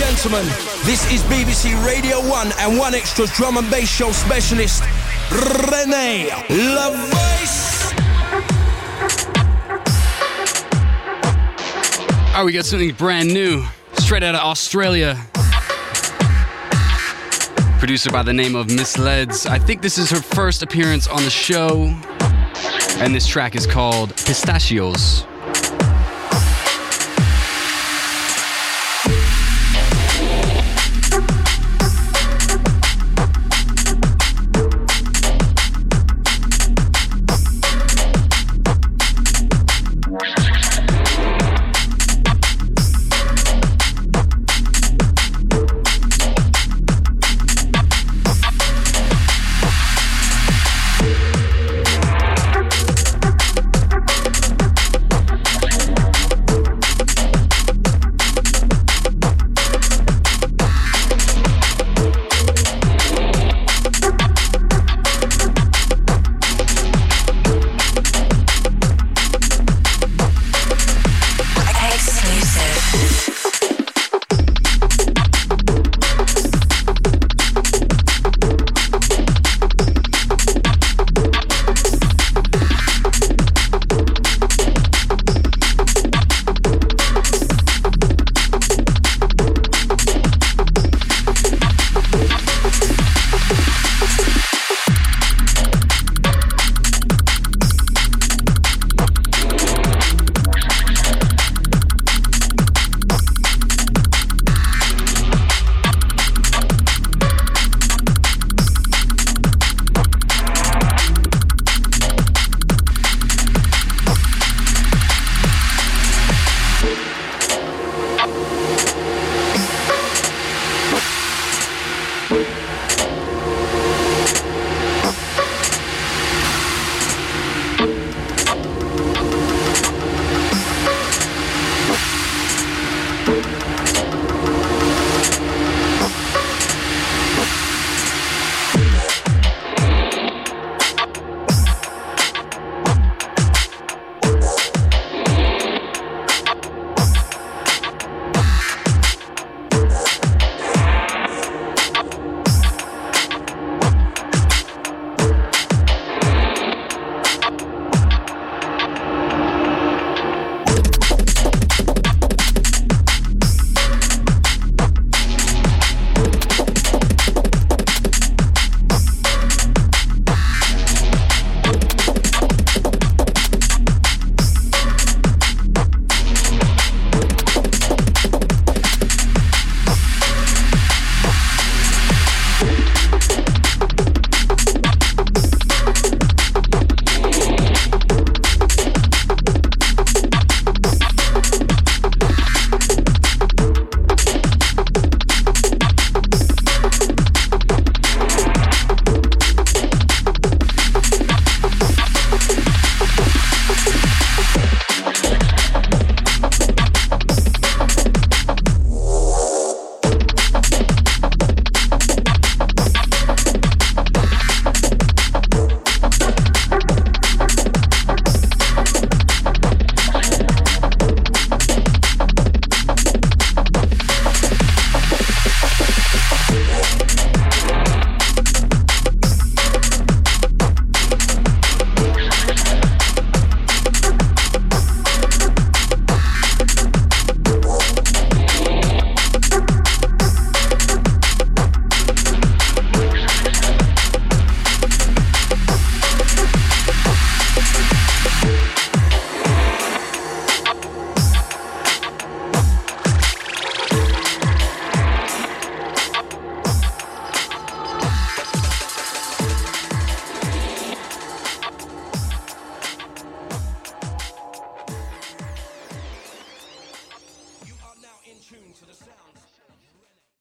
gentlemen, this is BBC Radio 1 and 1 Extra's drum and bass show specialist, Rene LaVice. Alright, we got something brand new, straight out of Australia. Producer by the name of missledz. I think this is her first appearance on the show. And this track is called Pistachios.